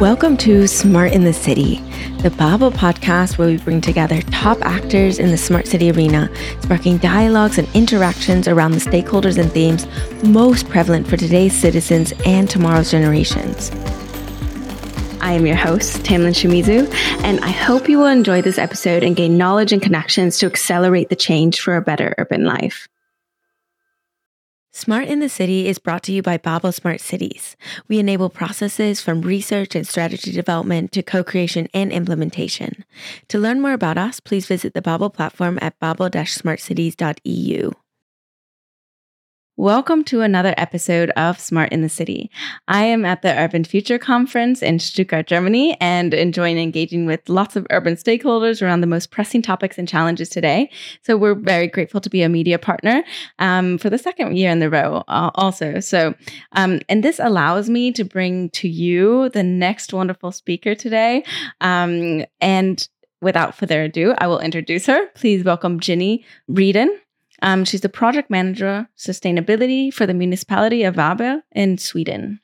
Welcome to Smart in the City, the Babel podcast where we bring together top actors in the smart city arena, sparking dialogues and interactions around the stakeholders and themes most prevalent for today's citizens and tomorrow's generations. I am your host, Tamlyn Shimizu, and I hope you will enjoy this episode and gain knowledge and connections to accelerate the change for a better urban life. Smart in the City is brought to you by Babel Smart Cities. We enable processes from research and strategy development to co creation and implementation. To learn more about us, please visit the Babel platform at babel-smartcities.eu. Welcome to another episode of Smart in the City. I am at the Urban Future Conference in Stuttgart, Germany, and enjoying engaging with lots of urban stakeholders around the most pressing topics and challenges today. So we're very grateful to be a media partner um, for the second year in the row, uh, also. So, um, and this allows me to bring to you the next wonderful speaker today. Um, and without further ado, I will introduce her. Please welcome Jenny Rydén. Um, she's the project manager sustainability for the municipality of Varberg in Sweden.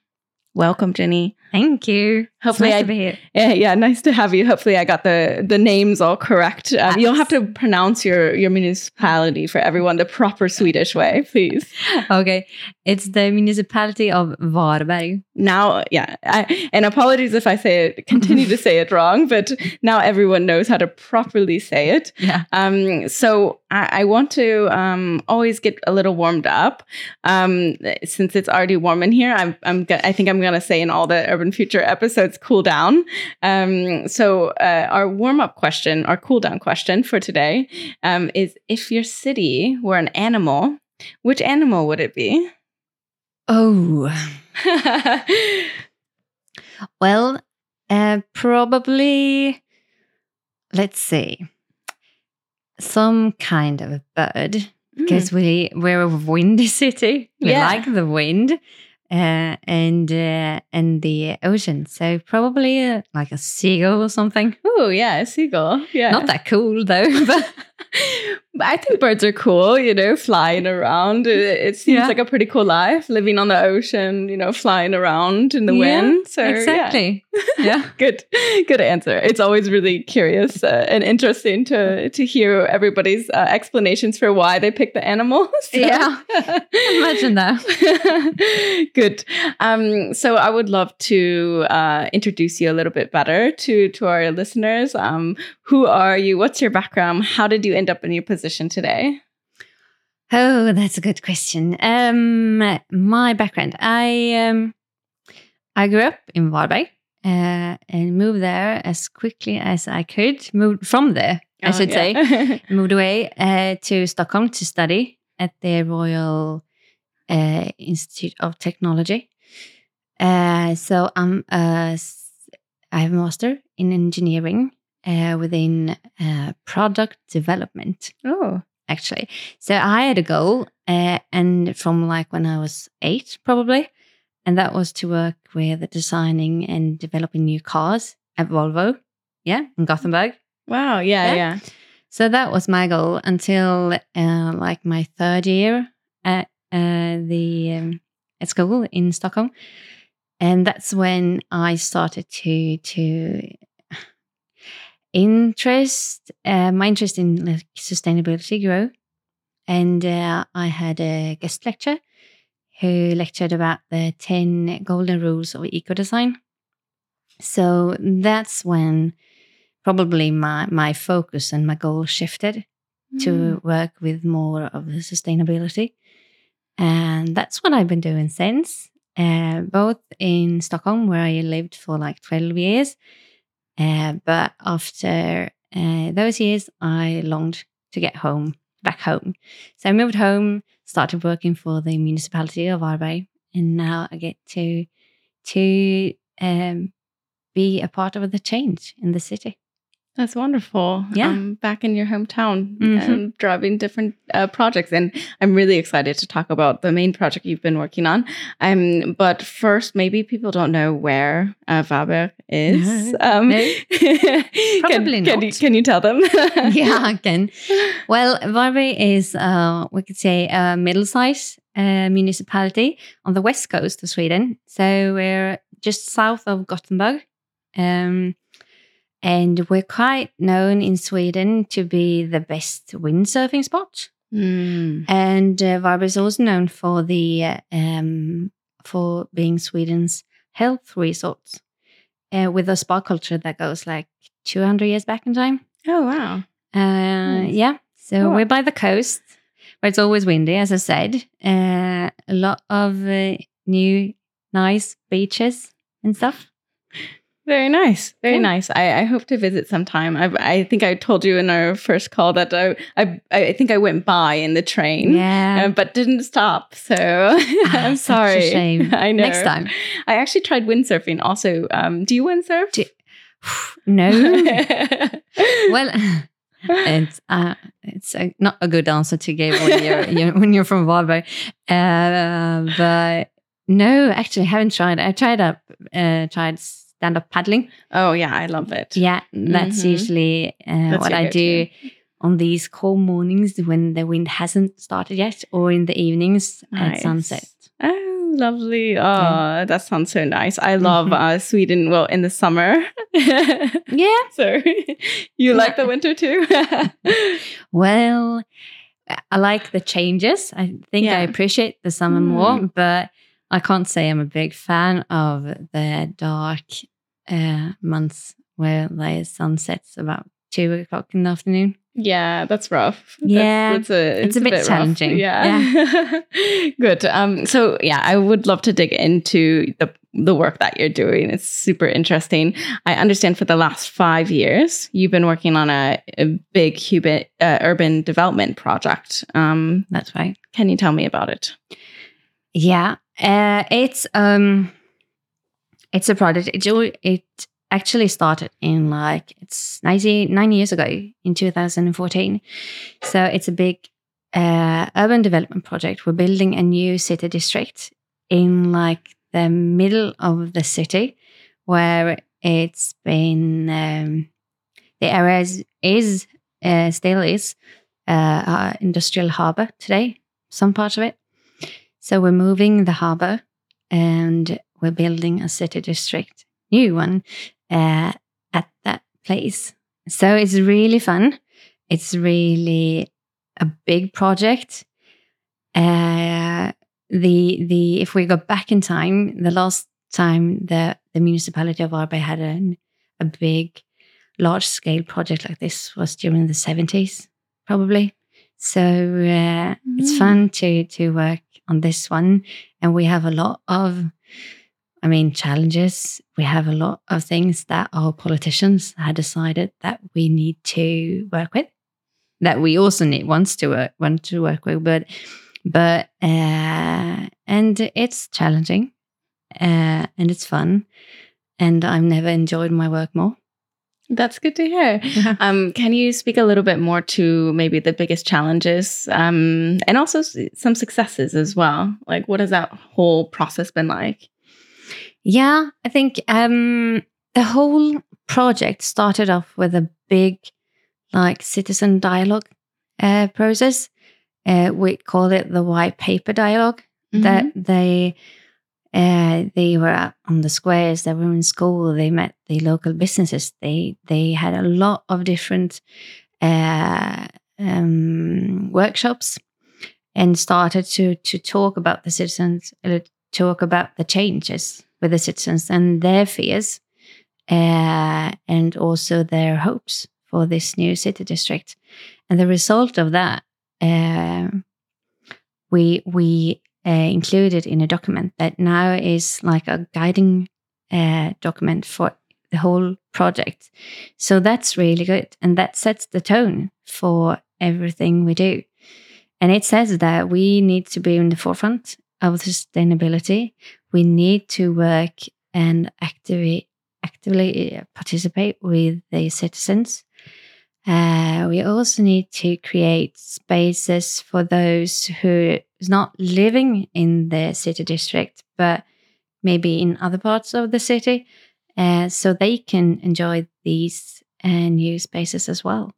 Welcome, Jenny. Thank you. Hopefully, nice I, to be here. Yeah, yeah, nice to have you. Hopefully, I got the the names all correct. Um, you don't have to pronounce your your municipality for everyone the proper Swedish way, please. Okay, it's the municipality of Varberg. Now, yeah, I, and apologies if I say it, continue to say it wrong, but now everyone knows how to properly say it. Yeah. Um, so I, I want to um, always get a little warmed up. Um, since it's already warm in here, I'm, I'm I think I'm gonna say in all the Urban Future episodes, cool down. Um, so uh, our warm up question, our cool down question for today, um, is if your city were an animal, which animal would it be? Oh, well, uh, probably, let's see, some kind of a bird. Because we we're a windy city, we Yeah. like the wind, uh, and uh, and the ocean. So probably uh, like a seagull or something. Oh yeah, a seagull. Yeah, Not that cool though, but But I think birds are cool, you know, flying around. It, it seems Yeah. like a pretty cool life, living on the ocean, you know, flying around in the Yeah, wind. So yeah. exactly. Yeah. good, good answer. It's always really curious uh, and interesting to to hear everybody's uh, explanations for why they pick the animals. So- Yeah. Imagine that. Good. Um, so I would love to uh, introduce you a little bit better to to our listeners. Um, who are you? What's your background? How did you end up in your position today? Oh, that's a good question. Um, my background. I um, I grew up in Varberg uh, and moved there as quickly as I could. Moved from there, I should say. say. Moved away uh, to Stockholm to study at the Royal uh, Institute of Technology. Uh, so I'm a, I have a master in engineering uh, within uh, product development oh, actually. So I had a goal, uh, and from like when I was eight, probably, and that was to work with designing and developing new cars at Volvo, yeah, in Gothenburg. wow. Yeah, Yeah. yeah. So that was my goal until uh, like my third year at uh, the um, at school in Stockholm, and that's when I started to to interest uh, my interest in like, sustainability grew, and uh, I had a guest lecture who lectured about the ten golden rules of eco design. So that's when probably my my focus and my goal shifted to work with more of the sustainability. And that's what I've been doing since, uh, both in Stockholm, where I lived for like 12 years. Uh, but after uh, those years, I longed to get home, back home. So I moved home, started working for the municipality of Varberg, and now I get to to um, be a part of the change in the city. That's wonderful. Yeah. Um, back in your hometown, Mhm. um, driving different uh, projects, and I'm really excited to talk about the main project you've been working on. Um, but first, maybe people don't know where uh, Varberg is. No. Um, No. can- Probably can, you, not. can you tell them? yeah, I can. Well, Varberg is, uh, we could say, a middle-sized uh, municipality on the west coast of Sweden. So we're just south of Gothenburg, Um, and we're quite known in Sweden to be the best windsurfing spot. Mm. And uh, Varberg is also known for the uh, um, for being Sweden's health resort uh, with a spa culture that goes like 200 years back in time. Oh wow. Uh, Nice. Yeah, so Cool. we're by the coast, where it's always windy, as I said. Uh, a lot of uh, new, nice beaches and stuff. Very nice. Very Yeah. nice. I, I hope to visit sometime. I, I think I told you in our first call that I I, I think I went by in the train, Yeah, uh, but didn't stop. So Ah, I'm sorry. shame. I know. Next time. I actually tried windsurfing. Also, um, do you windsurf? Do- no. well, it's uh, it's a, not a good answer to give when you're, you're when you're from Varberg. Uh, but no, actually, I haven't tried. I tried up, uh, tried stand up paddling. oh yeah, I love it. Yeah, that's Mhm. usually uh, That's what I do go-to. on these cold mornings when the wind hasn't started yet, or in the evenings Nice. at sunset. Oh, lovely. Oh, that sounds so nice. I love Mhm. uh, Sweden. Well, in the summer. Yeah. so you like the winter too? Well, I like the changes. I think I appreciate the summer Mm. more, but I can't say I'm a big fan of the dark uh, months where the sun sets about two o'clock in the afternoon. Yeah, that's rough. Yeah, that's, a, it's a bit rough. challenging. Yeah, good. Um, so yeah, I would love to dig into the the work that you're doing. It's super interesting. I understand for the last five years you've been working on a, a big Cuban uh, urban development project. Um, That's right. can you tell me about it? Yeah, uh, it's um, it's a project. It it actually started in like it's 90, nine years ago in 2014. So it's a big uh, urban development project. We're building a new city district in like the middle of the city, where it's been um, the area is, is uh, still is uh, industrial harbor today. Some part of it. So we're moving the harbor and we're building a city district, new one, uh, at that place. So it's really fun. It's really a big project. Uh, the the if we go back in time, the last time the the municipality of Varberg had an, a big, large scale project like this was during the seventies, probably. So uh, it's Mm. fun to to work on this one, and we have a lot of, I mean, challenges. We have a lot of things that our politicians had decided that we need to work with, that we also need wants to work want to work with, but but uh, and it's challenging, uh, and it's fun, and I've never enjoyed my work more. That's good to hear. Um, can you speak a little bit more to maybe the biggest challenges um, and also s- some successes as well? Like, what has that whole process been like? Yeah, I think um, the whole project started off with a big, like, citizen dialogue uh, process. Uh, we call it the white paper dialogue. That they uh, they were out on the squares. They were in school. They met the local businesses. They they had a lot of different uh, um, workshops and started to to talk about the citizens, uh, talk about the changes with the citizens and their fears, uh, and also their hopes for this new city district. And the result of that, uh, we we uh, included in a document that now is like a guiding uh, document for the whole project. So that's really good, and that sets the tone for everything we do. And it says that we need to be in the forefront of sustainability. We need to work and actively actively participate with the citizens. Uh, we also need to create spaces for those who is not living in the city district, but maybe in other parts of the city, uh, so they can enjoy these uh, new spaces as well.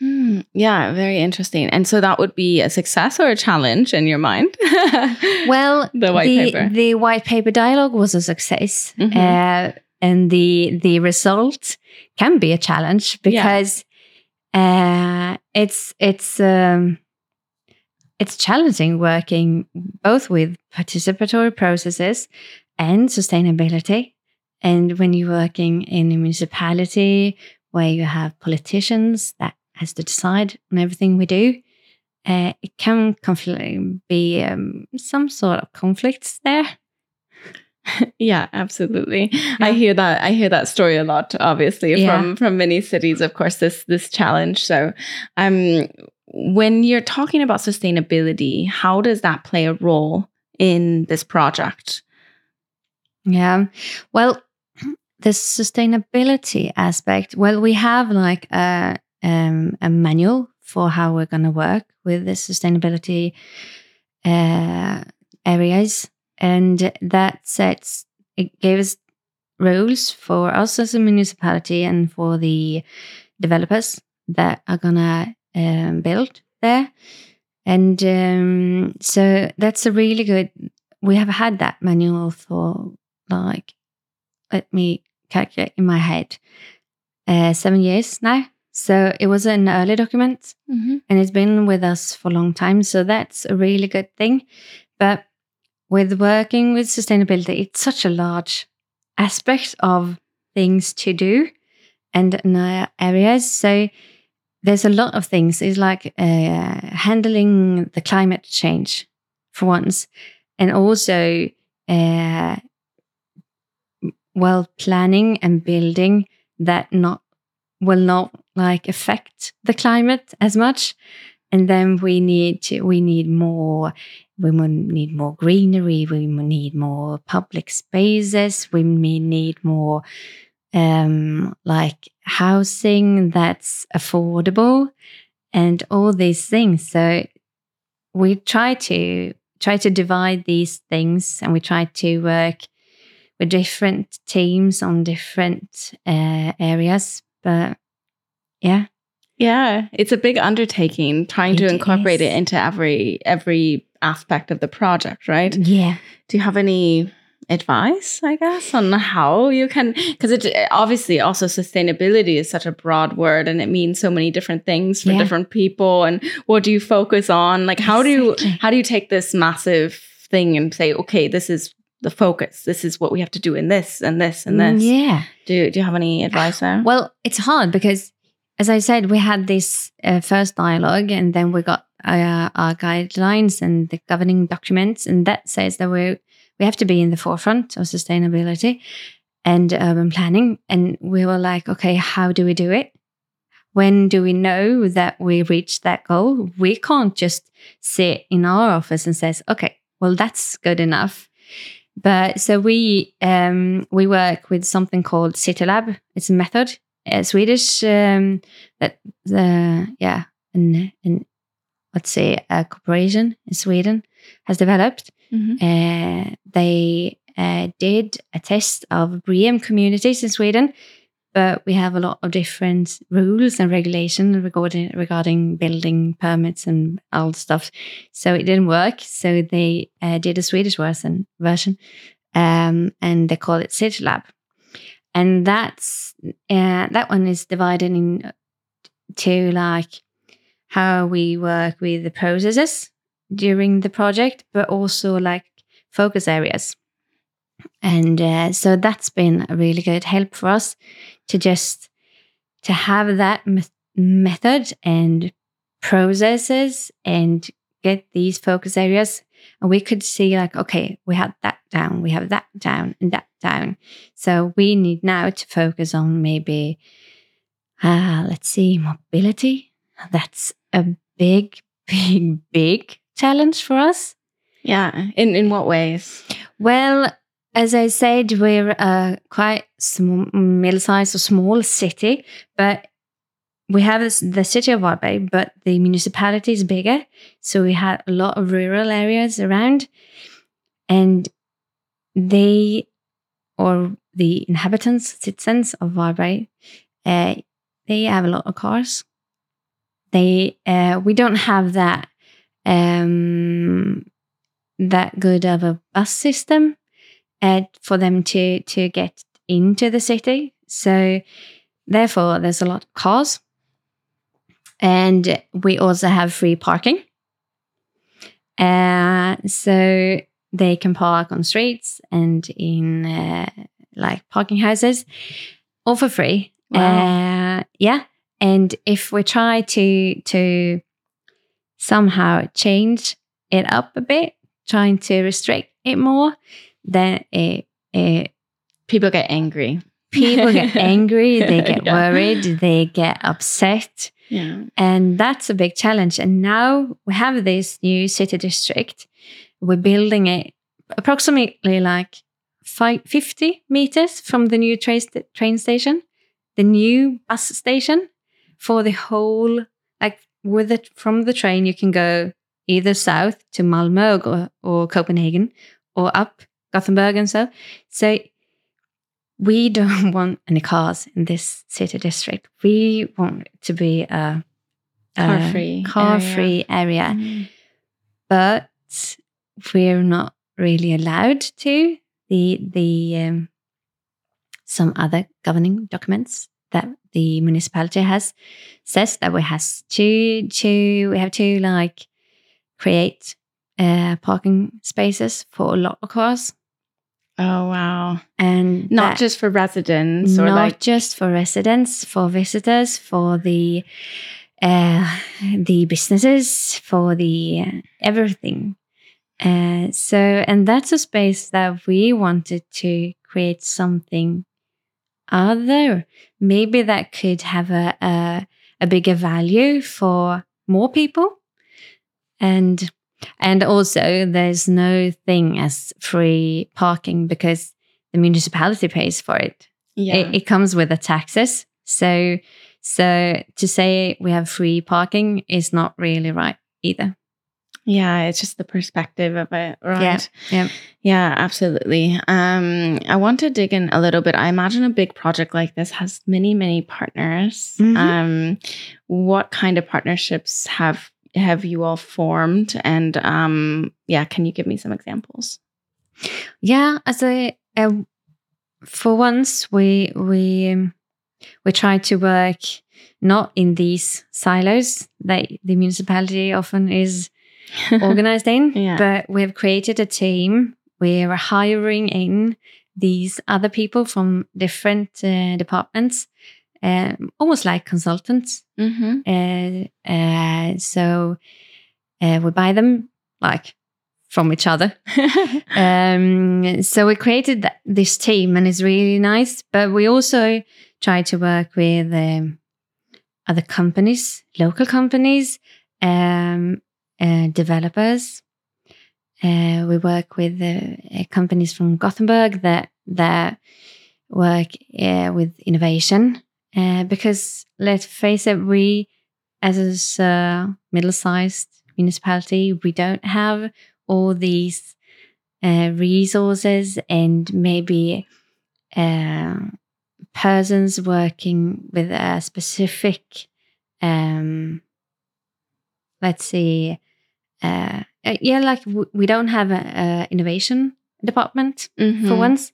Hmm, yeah, very interesting. And so that would be a success or a challenge in your mind? Well, The white the, paper. the white paper dialogue was a success. Mhm. Uh, and the the result can be a challenge because uh, it's it's um, it's challenging working both with participatory processes and sustainability. And when you're working in a municipality where you have politicians that has to decide on everything we do, uh, it can confl- be um, some sort of conflicts there. yeah, absolutely. Yeah. I hear that. I hear that story a lot. Obviously, yeah. from from many cities. Of course, this this challenge. So, um, when you're talking about sustainability, how does that play a role in this project? Yeah, well, the sustainability aspect. Well, we have like a um, a manual for how we're going to work with the sustainability uh, areas and that sets it gave us rules for us as a municipality and for the developers that are gonna um, build there. And um, so that's a really good. We have had that manual for like, let me calculate in my head, uh, seven years now. So it was an early document mm-hmm. and it's been with us for a long time. So that's a really good thing. But with working with sustainability, it's such a large aspect of things to do and areas. So there's a lot of things. It's like uh, handling the climate change for once, and also uh, well planning and building that not will not like affect the climate as much. And then we need to, we need more we need more greenery, we need more public spaces, we need more um, like housing that's affordable and all these things. So we try to try to divide these things and we try to work with different teams on different uh, areas. But yeah. Yeah, it's a big undertaking trying it to incorporate is. it into every every aspect of the project, right? Yeah. Do you have any advice, I guess, on how you can? Because it obviously also sustainability is such a broad word and it means so many different things for yeah. different people. And what do you focus on? Like, how exactly. do you how do you take this massive thing and say, okay, this is the focus. This is what we have to do in this and this and this. Mm, yeah. Do Do you have any advice there? Well, it's hard because, as I said, we had this uh, first dialogue, and then we got uh, our guidelines and the governing documents, and that says that we we have to be in the forefront of sustainability and urban planning. And we were like, okay, how do we do it? When do we know that we reached that goal? We can't just sit in our office and says, okay, well that's good enough. But so we um, we work with something called City Lab. It's a method, a Swedish um, that the yeah, an let's say a corporation in Sweden has developed. Mm-hmm. Uh, they uh, did a test of BREEAM communities in Sweden, but we have a lot of different rules and regulations regarding regarding building permits and all stuff. So it didn't work. So they uh, did a Swedish version version, um, and they call it City Lab. And that's uh, that one is divided into like how we work with the processes during the project, but also like focus areas. And uh, so that's been a really good help for us to just to have that me- method and processes and get these focus areas and we could see like okay we have that down we have that down and that down so we need now to focus on maybe uh, let's see mobility that's a big, big, big challenge for us. Yeah. In in what ways? Well, as I said, we're a quite small, middle-sized or small city, but we have this, the city of Varberg, but the municipality is bigger. So we had a lot of rural areas around, and they or the inhabitants, citizens of Varberg, uh, they have a lot of cars they uh, we don't have that um, that good of a bus system uh, for them to to get into the city. So therefore, there's a lot of cars, and we also have free parking. Uh, so they can park on streets and in uh, like parking houses, all for free. Wow. Uh, yeah, and if we try to to somehow change it up a bit, trying to restrict it more, then it, it People get angry. people get angry, they get Yeah. worried, they get upset. Yeah. And that's a big challenge. And now we have this new city district. We're building it approximately like five, 50 meters from the new train, train station, the new bus station for the whole, like with it from the train, you can go either south to Malmö or, or Copenhagen or up Gothenburg and so. So we don't want any cars in this city district. We want it to be a Car-free car-free area. Mm. but we're not really allowed to. The the um, some other governing documents that the municipality has says that we has to to we have to like create uh, parking spaces for a lot of cars Oh wow! and Not that- just for residents or not like just for residents, for visitors, for the uh, the businesses, for the uh, everything. Uh, so, and that's a space that we wanted to create something other. Maybe that could have a a, a bigger value for more people, and and also there's no thing as free parking because the municipality pays for it. yeah. It, it comes with the taxes. So so to say we have free parking is not really right either. Yeah, it's just the perspective of it, right? Yeah, yeah. Yeah, absolutely. Um, I want to dig in a little bit. I imagine a big project like this has many, many partners. Mhm. Um, what kind of partnerships have have you all formed? And um, yeah, can you give me some examples? Yeah, as a uh, for once we we we try to work not in these silos that the municipality often is organized in, Yeah. but we've created a team. We're hiring in these other people from different uh, departments, um, almost like consultants. mm-hmm. Uh, uh, so uh, we buy them like from each other. um, so we created th- this team, and it's really nice. But we also try to work with um, other companies, local companies, um, uh, developers. Uh, we work with uh, companies from Gothenburg that that work uh, with innovation. Uh, because let's face it, we as a middle-sized municipality, we don't have all these uh, resources and maybe uh, persons working with a specific, um, let's see, uh, uh, yeah, like w- we don't have a, a innovation department for Mhm. once,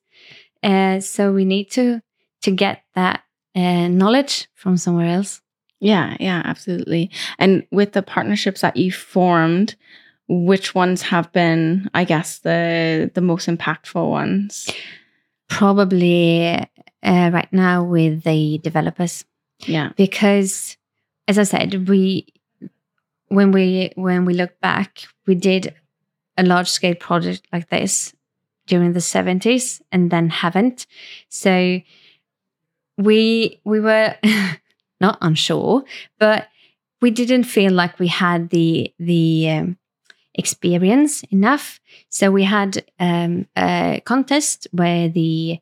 uh, so we need to to get that uh, knowledge from somewhere else. Yeah, yeah, absolutely. And with the partnerships that you formed, which ones have been, I guess, the the most impactful ones? Probably uh, right now with the developers. Yeah. because as i said we when we when we look back we did a large scale project like this during the 70s and then haven't so we we were not unsure but we didn't feel like we had the the um, experience enough so we had um, a contest where the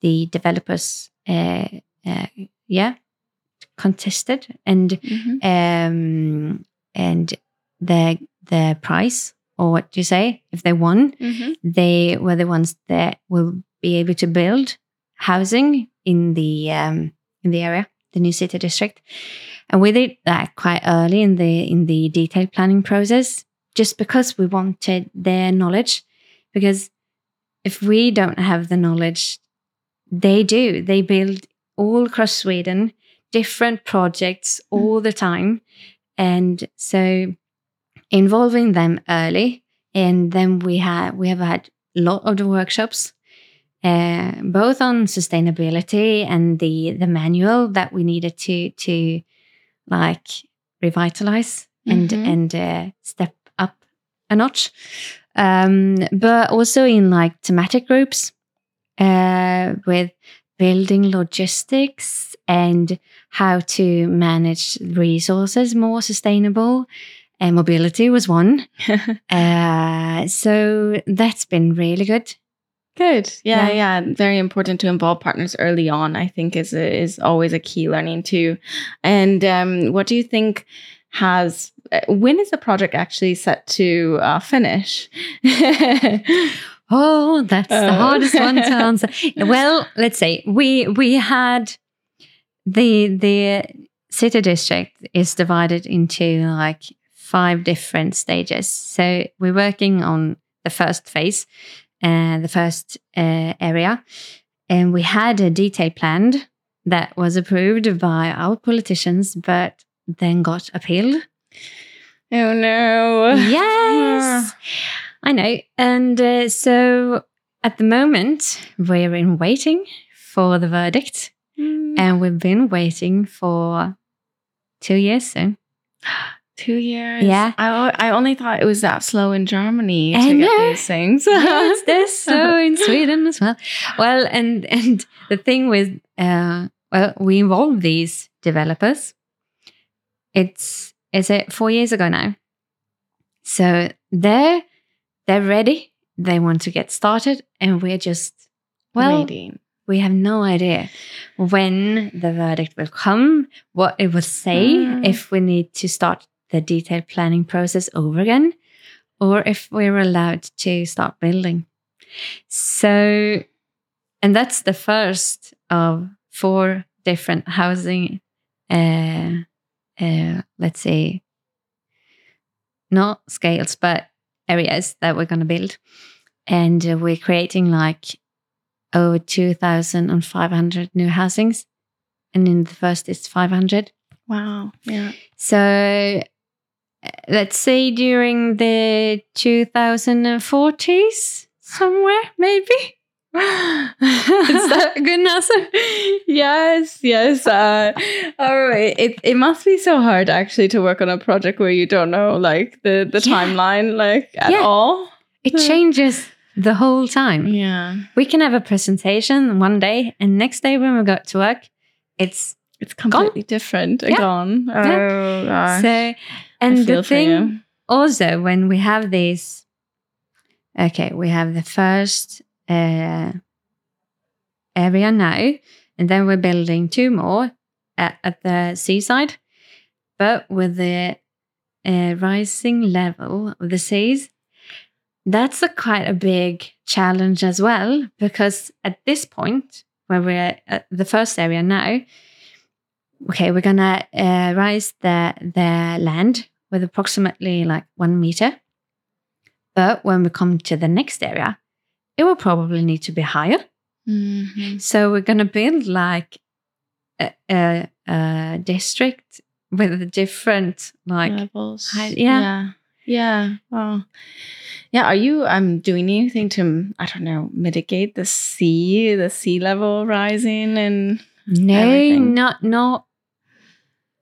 the developers uh, uh, yeah contested and Mhm. um and the the prize or what do you say if they won Mhm. they were the ones that will be able to build housing in the um in the area the new city district and we did that quite early in the in the detailed planning process just because we wanted their knowledge because if we don't have the knowledge they do. They build all across Sweden, different projects all the time. And so involving them early. And then we have we have had a lot of the workshops, uh, both on sustainability and the the manual that we needed to to like revitalize and Mhm. and uh, step up a notch. Um, but also in like thematic groups uh, with building logistics and how to manage resources more sustainable. And mobility was one. Uh, so that's been really good. Good. Yeah, Yeah. yeah, Very important to involve partners early on. I think is a, is always a key learning too. And um, what do you think has? uh, When is the project actually set to uh, finish? Oh, that's the Oh. hardest one to answer. well, let's say we we had the the city district is divided into like five different stages. So we're working on the first phase, the first uh, area, and we had a detail planned that was approved by our politicians, but then got appealed. oh no. Yes, I know. And uh, so at the moment, we're in waiting for the verdict, Mm, and we've been waiting for two years soon. Two years. Yeah. I, I only thought it was that slow in Germany to get these things. yes, they're so in Sweden as well. Well, and and the thing with uh, well, we involve these developers. It's is it four years ago now, so they're they're ready. They want to get started, and we're just well, waiting. we have no idea when the verdict will come, what it will say, Mm. if we need to start the detailed planning process over again, or if we're allowed to start building. So, and that's the first of four different housing, uh, uh, let's say, not scales, but areas that we're going to build. And uh, we're creating like over 2,500 new housings. And in the first, it's 500. Wow. Yeah. So let's say during the 2040s, somewhere, maybe. Is that a good answer? yes, yes. Uh, all right. It it must be so hard actually to work on a project where you don't know like the the Yeah. timeline like at Yeah. all. It changes the whole time. Yeah, We can have a presentation one day, and next day when we go to work, it's it's completely different. and Yeah. Gone. Oh gosh. so. And the thing also when we have this, okay we have the first uh, area now and then we're building two more at, at the seaside. But with the uh, rising level of the seas that's a quite a big challenge as well because at this point where we're at the first area now okay we're gonna uh, rise the the land with approximately like one meter. But when we come to the next area, it will probably need to be higher. Mhm. So we're going to build like a, a, a district with the different like levels. Hi- yeah. yeah, yeah. Wow. Yeah. Are you um doing anything to I don't know mitigate the sea the sea level rising and no, everything. not not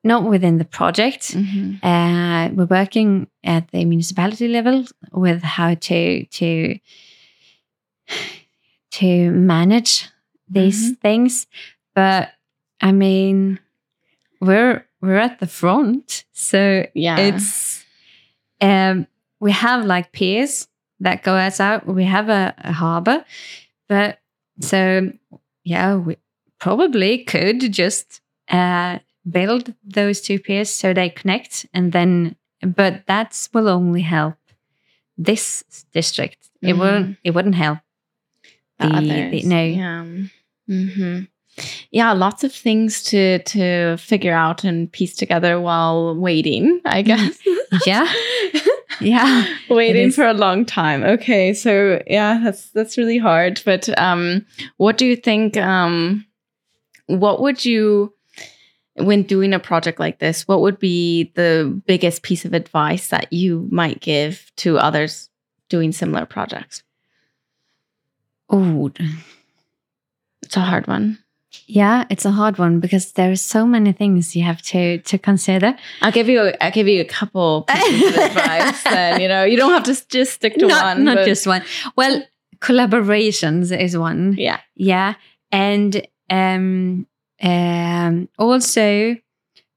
not within the project. Mhm. Uh, we're working at the municipality level with how to to to manage these things, but I mean, we're we're at the front, so yeah it's um we have like piers that go us out. We have a, a harbor, but so yeah, we probably could just uh build those two piers so they connect and then but that will only help this district it Mhm. won't it wouldn't help the the- others. the- no. Yeah. hmm Yeah, lots of things to to figure out and piece together while waiting. I guess. Yeah. Yeah. Waiting for a long time. Okay, so yeah, that's that's really hard. But um, what do you think? Um, what would you, when doing a project like this, what would be the biggest piece of advice that you might give to others doing similar projects? Oh, It's a hard one. yeah, it's a hard one because there are so many things you have to to consider. I'll give you. A, I'll give you a couple pieces of advice. Then you know you don't have to just stick to not one. not but- just one. Well, collaborations is one. yeah. Yeah, and um, um, also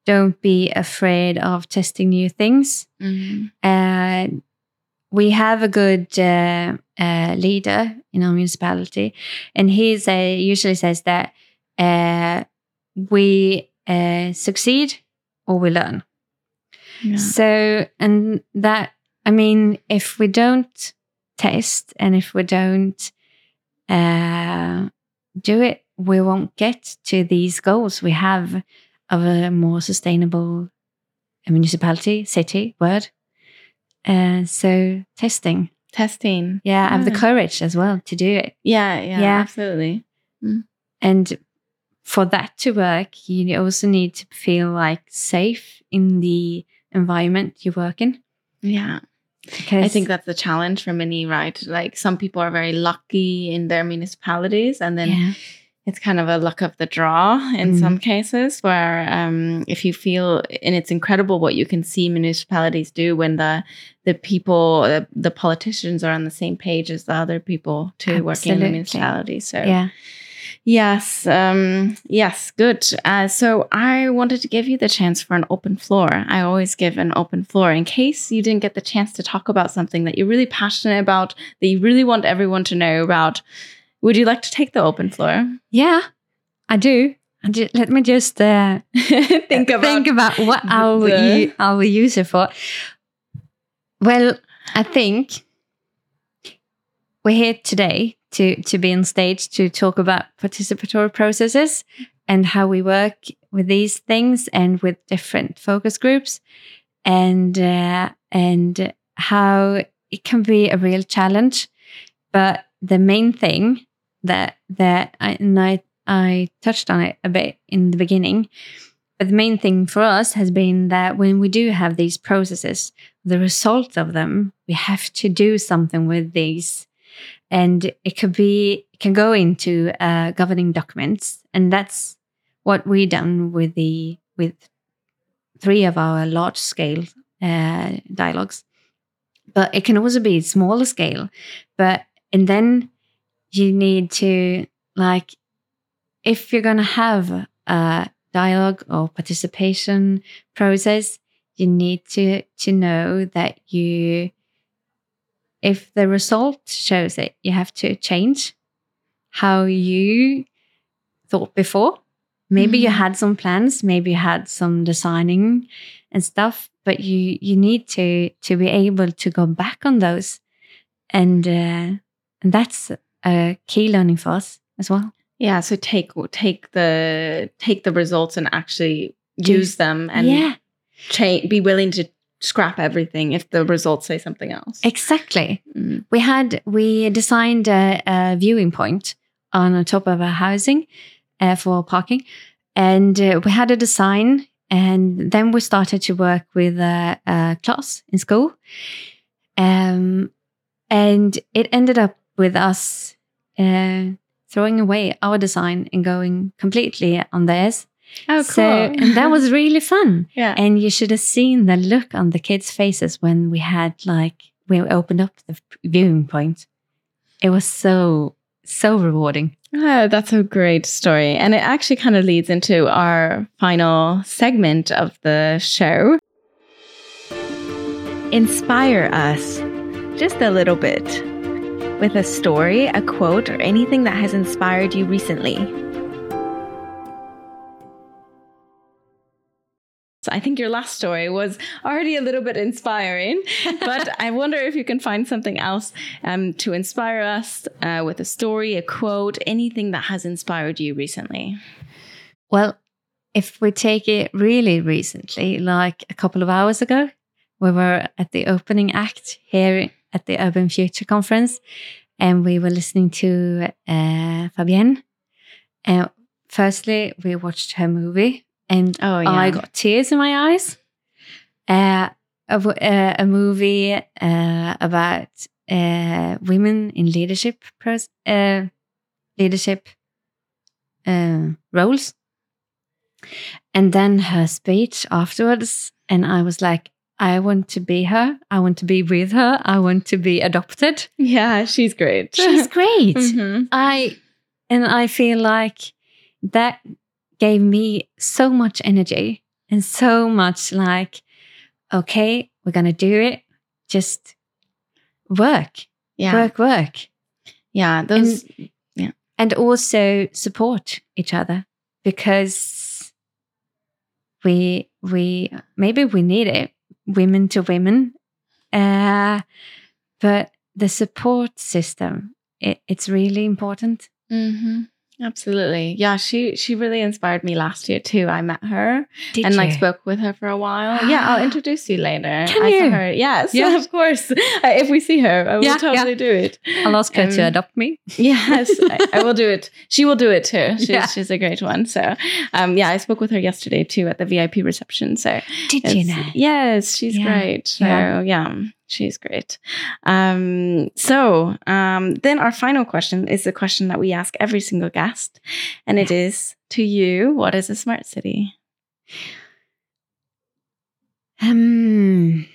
don't be afraid of testing new things. Mhm. Uh, we have a good uh, uh, leader in our municipality, and he say, usually says that uh, we uh, succeed or we learn. Yeah. So, and that, I mean, if we don't test and if we don't uh, do it, we won't get to these goals we have of a more sustainable municipality, city, word. Uh, so, testing. Testing. Yeah, I have the courage as well to do it. Yeah. Yeah. Yeah. Absolutely. And for that to work, you also need to feel like safe in the environment you work in. Yeah. I think that's the challenge for many, right? Like some people are very lucky in their municipalities, and then yeah. it's kind of a luck of the draw in Mm. some cases where um, if you feel and it's incredible what you can see municipalities do when the the people the, the politicians are on the same page as the other people too working in the Absolutely. municipality so yeah. Yes um yes good uh, so i wanted to give you the chance for an open floor i always give an open floor in case you didn't get the chance to talk about something that you're really passionate about that you really want everyone to know about would you like to take the open floor Yeah, I do. I ju- let me just uh, think about think about what I will, the- I will use it for. Well, I think we're here today to to be on stage to talk about participatory processes and how we work with these things and with different focus groups and uh, and how it can be a real challenge but the main thing that that I, and I I touched on it a bit in the beginning but the main thing for us has been that when we do have these processes, the result of them, we have to do something with these. And it could be, it can go into uh, governing documents. And that's what we done with the, with three of our large scale uh, dialogues. But it can also be smaller scale. But, and then you need to, like, if you're going to have a dialogue or participation process, you need to to know that you if the result shows it, you have to change how you thought before. Maybe you Mhm. had some plans, maybe you had some designing and stuff, but you you need to to be able to go back on those, and uh, and that's a key learning for us as well. yeah so take take the take the results and actually use Use- them and yeah, change be willing to scrap everything if the results say something else exactly. Mm. we had we designed a, a viewing point on the top of a housing uh, for parking and uh, we had a design and then we started to work with a, a class in school um, and it ended up with us uh, throwing away our design and going completely on theirs oh cool so and that was really fun yeah and you should have seen the look on the kids' faces when we had like we opened up the viewing point. It was so so rewarding. Oh, that's a great story. And it actually kind of leads into our final segment of the show. Inspire us just a little bit with a story, a quote, or anything that has inspired you recently. So I think your last story was already a little bit inspiring, but I wonder if you can find something else um, to inspire us uh, with a story, a quote, anything that has inspired you recently. Well, if we take it really recently, like a couple of hours ago, we were at the opening act here at the Urban Future Conference, and we were listening to uh, Fabienne. And firstly, we watched her movie, and Oh yeah. I got tears in my eyes. Uh, a, uh, a movie uh, about uh, women in leadership pros- uh, leadership uh, roles. And then her speech afterwards, and I was like, I want to be her. I want to be with her. I want to be adopted. yeah, she's great. She's great. Mhm. I and I feel like that gave me so much energy and so much like, okay, we're gonna do it. Just work, Yeah. work, work, Yeah. Those and also support each other because we we maybe we need it, women to women, uh, but the support system it, it's really important. hmm Absolutely. Yeah, she she really inspired me last year too. I met her Did and like spoke with her for a while. Yeah, I'll introduce you later. Can I you? saw her. Yes, Yeah. of course. Uh, if we see her, I will Yeah, totally yeah. do it. I'll ask her to Um, adopt me. Yes, I, I will do it. She will do it too. She's, Yeah. she's a great one. So, um, yeah, I spoke with her yesterday too at the VIP reception. So, Did you know? Yes, she's great. So yeah. She's great. Um, so um, then our final question is the question that we ask every single guest, and it is to you: What is a smart city? Um,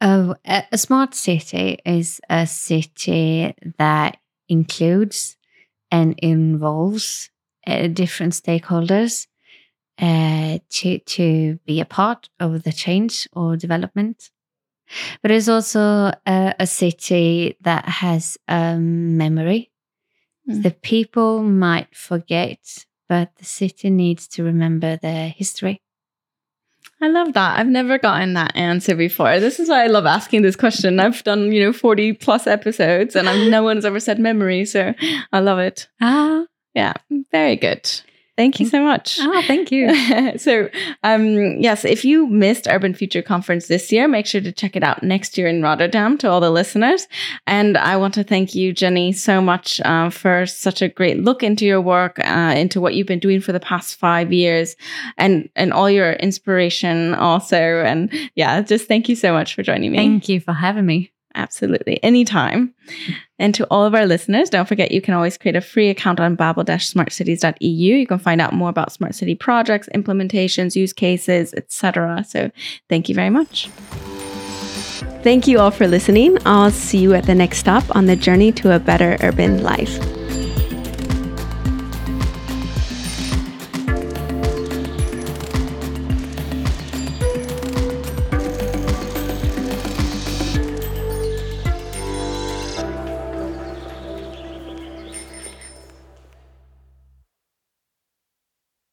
oh, a, a smart city is a city that includes and involves uh, different stakeholders uh, to to be a part of the change or development. But it's also a, a city that has a memory. Mm. The people might forget, but the city needs to remember their history. I love that. I've never gotten that answer before. This is why I love asking this question. I've done, you know, 40 plus episodes and I've, no one's ever said memory. So I love it. Ah, Yeah, very good. Thank you so much. oh, thank you. so, um, yes, if you missed Urban Future Conference this year, make sure to check it out next year in Rotterdam to all the listeners. And I want to thank you, Jenny, so much uh, for such a great look into your work, uh, into what you've been doing for the past five years, and and all your inspiration also. And yeah, just thank you so much for joining me. Thank you for having me. Absolutely. Anytime. And to all of our listeners, don't forget you can always create a free account on bable-smartcities.eu. You can find out more about smart city projects, implementations, use cases, etc. So thank you very much. Thank you all for listening. I'll see you at the next stop on the journey to a better urban life.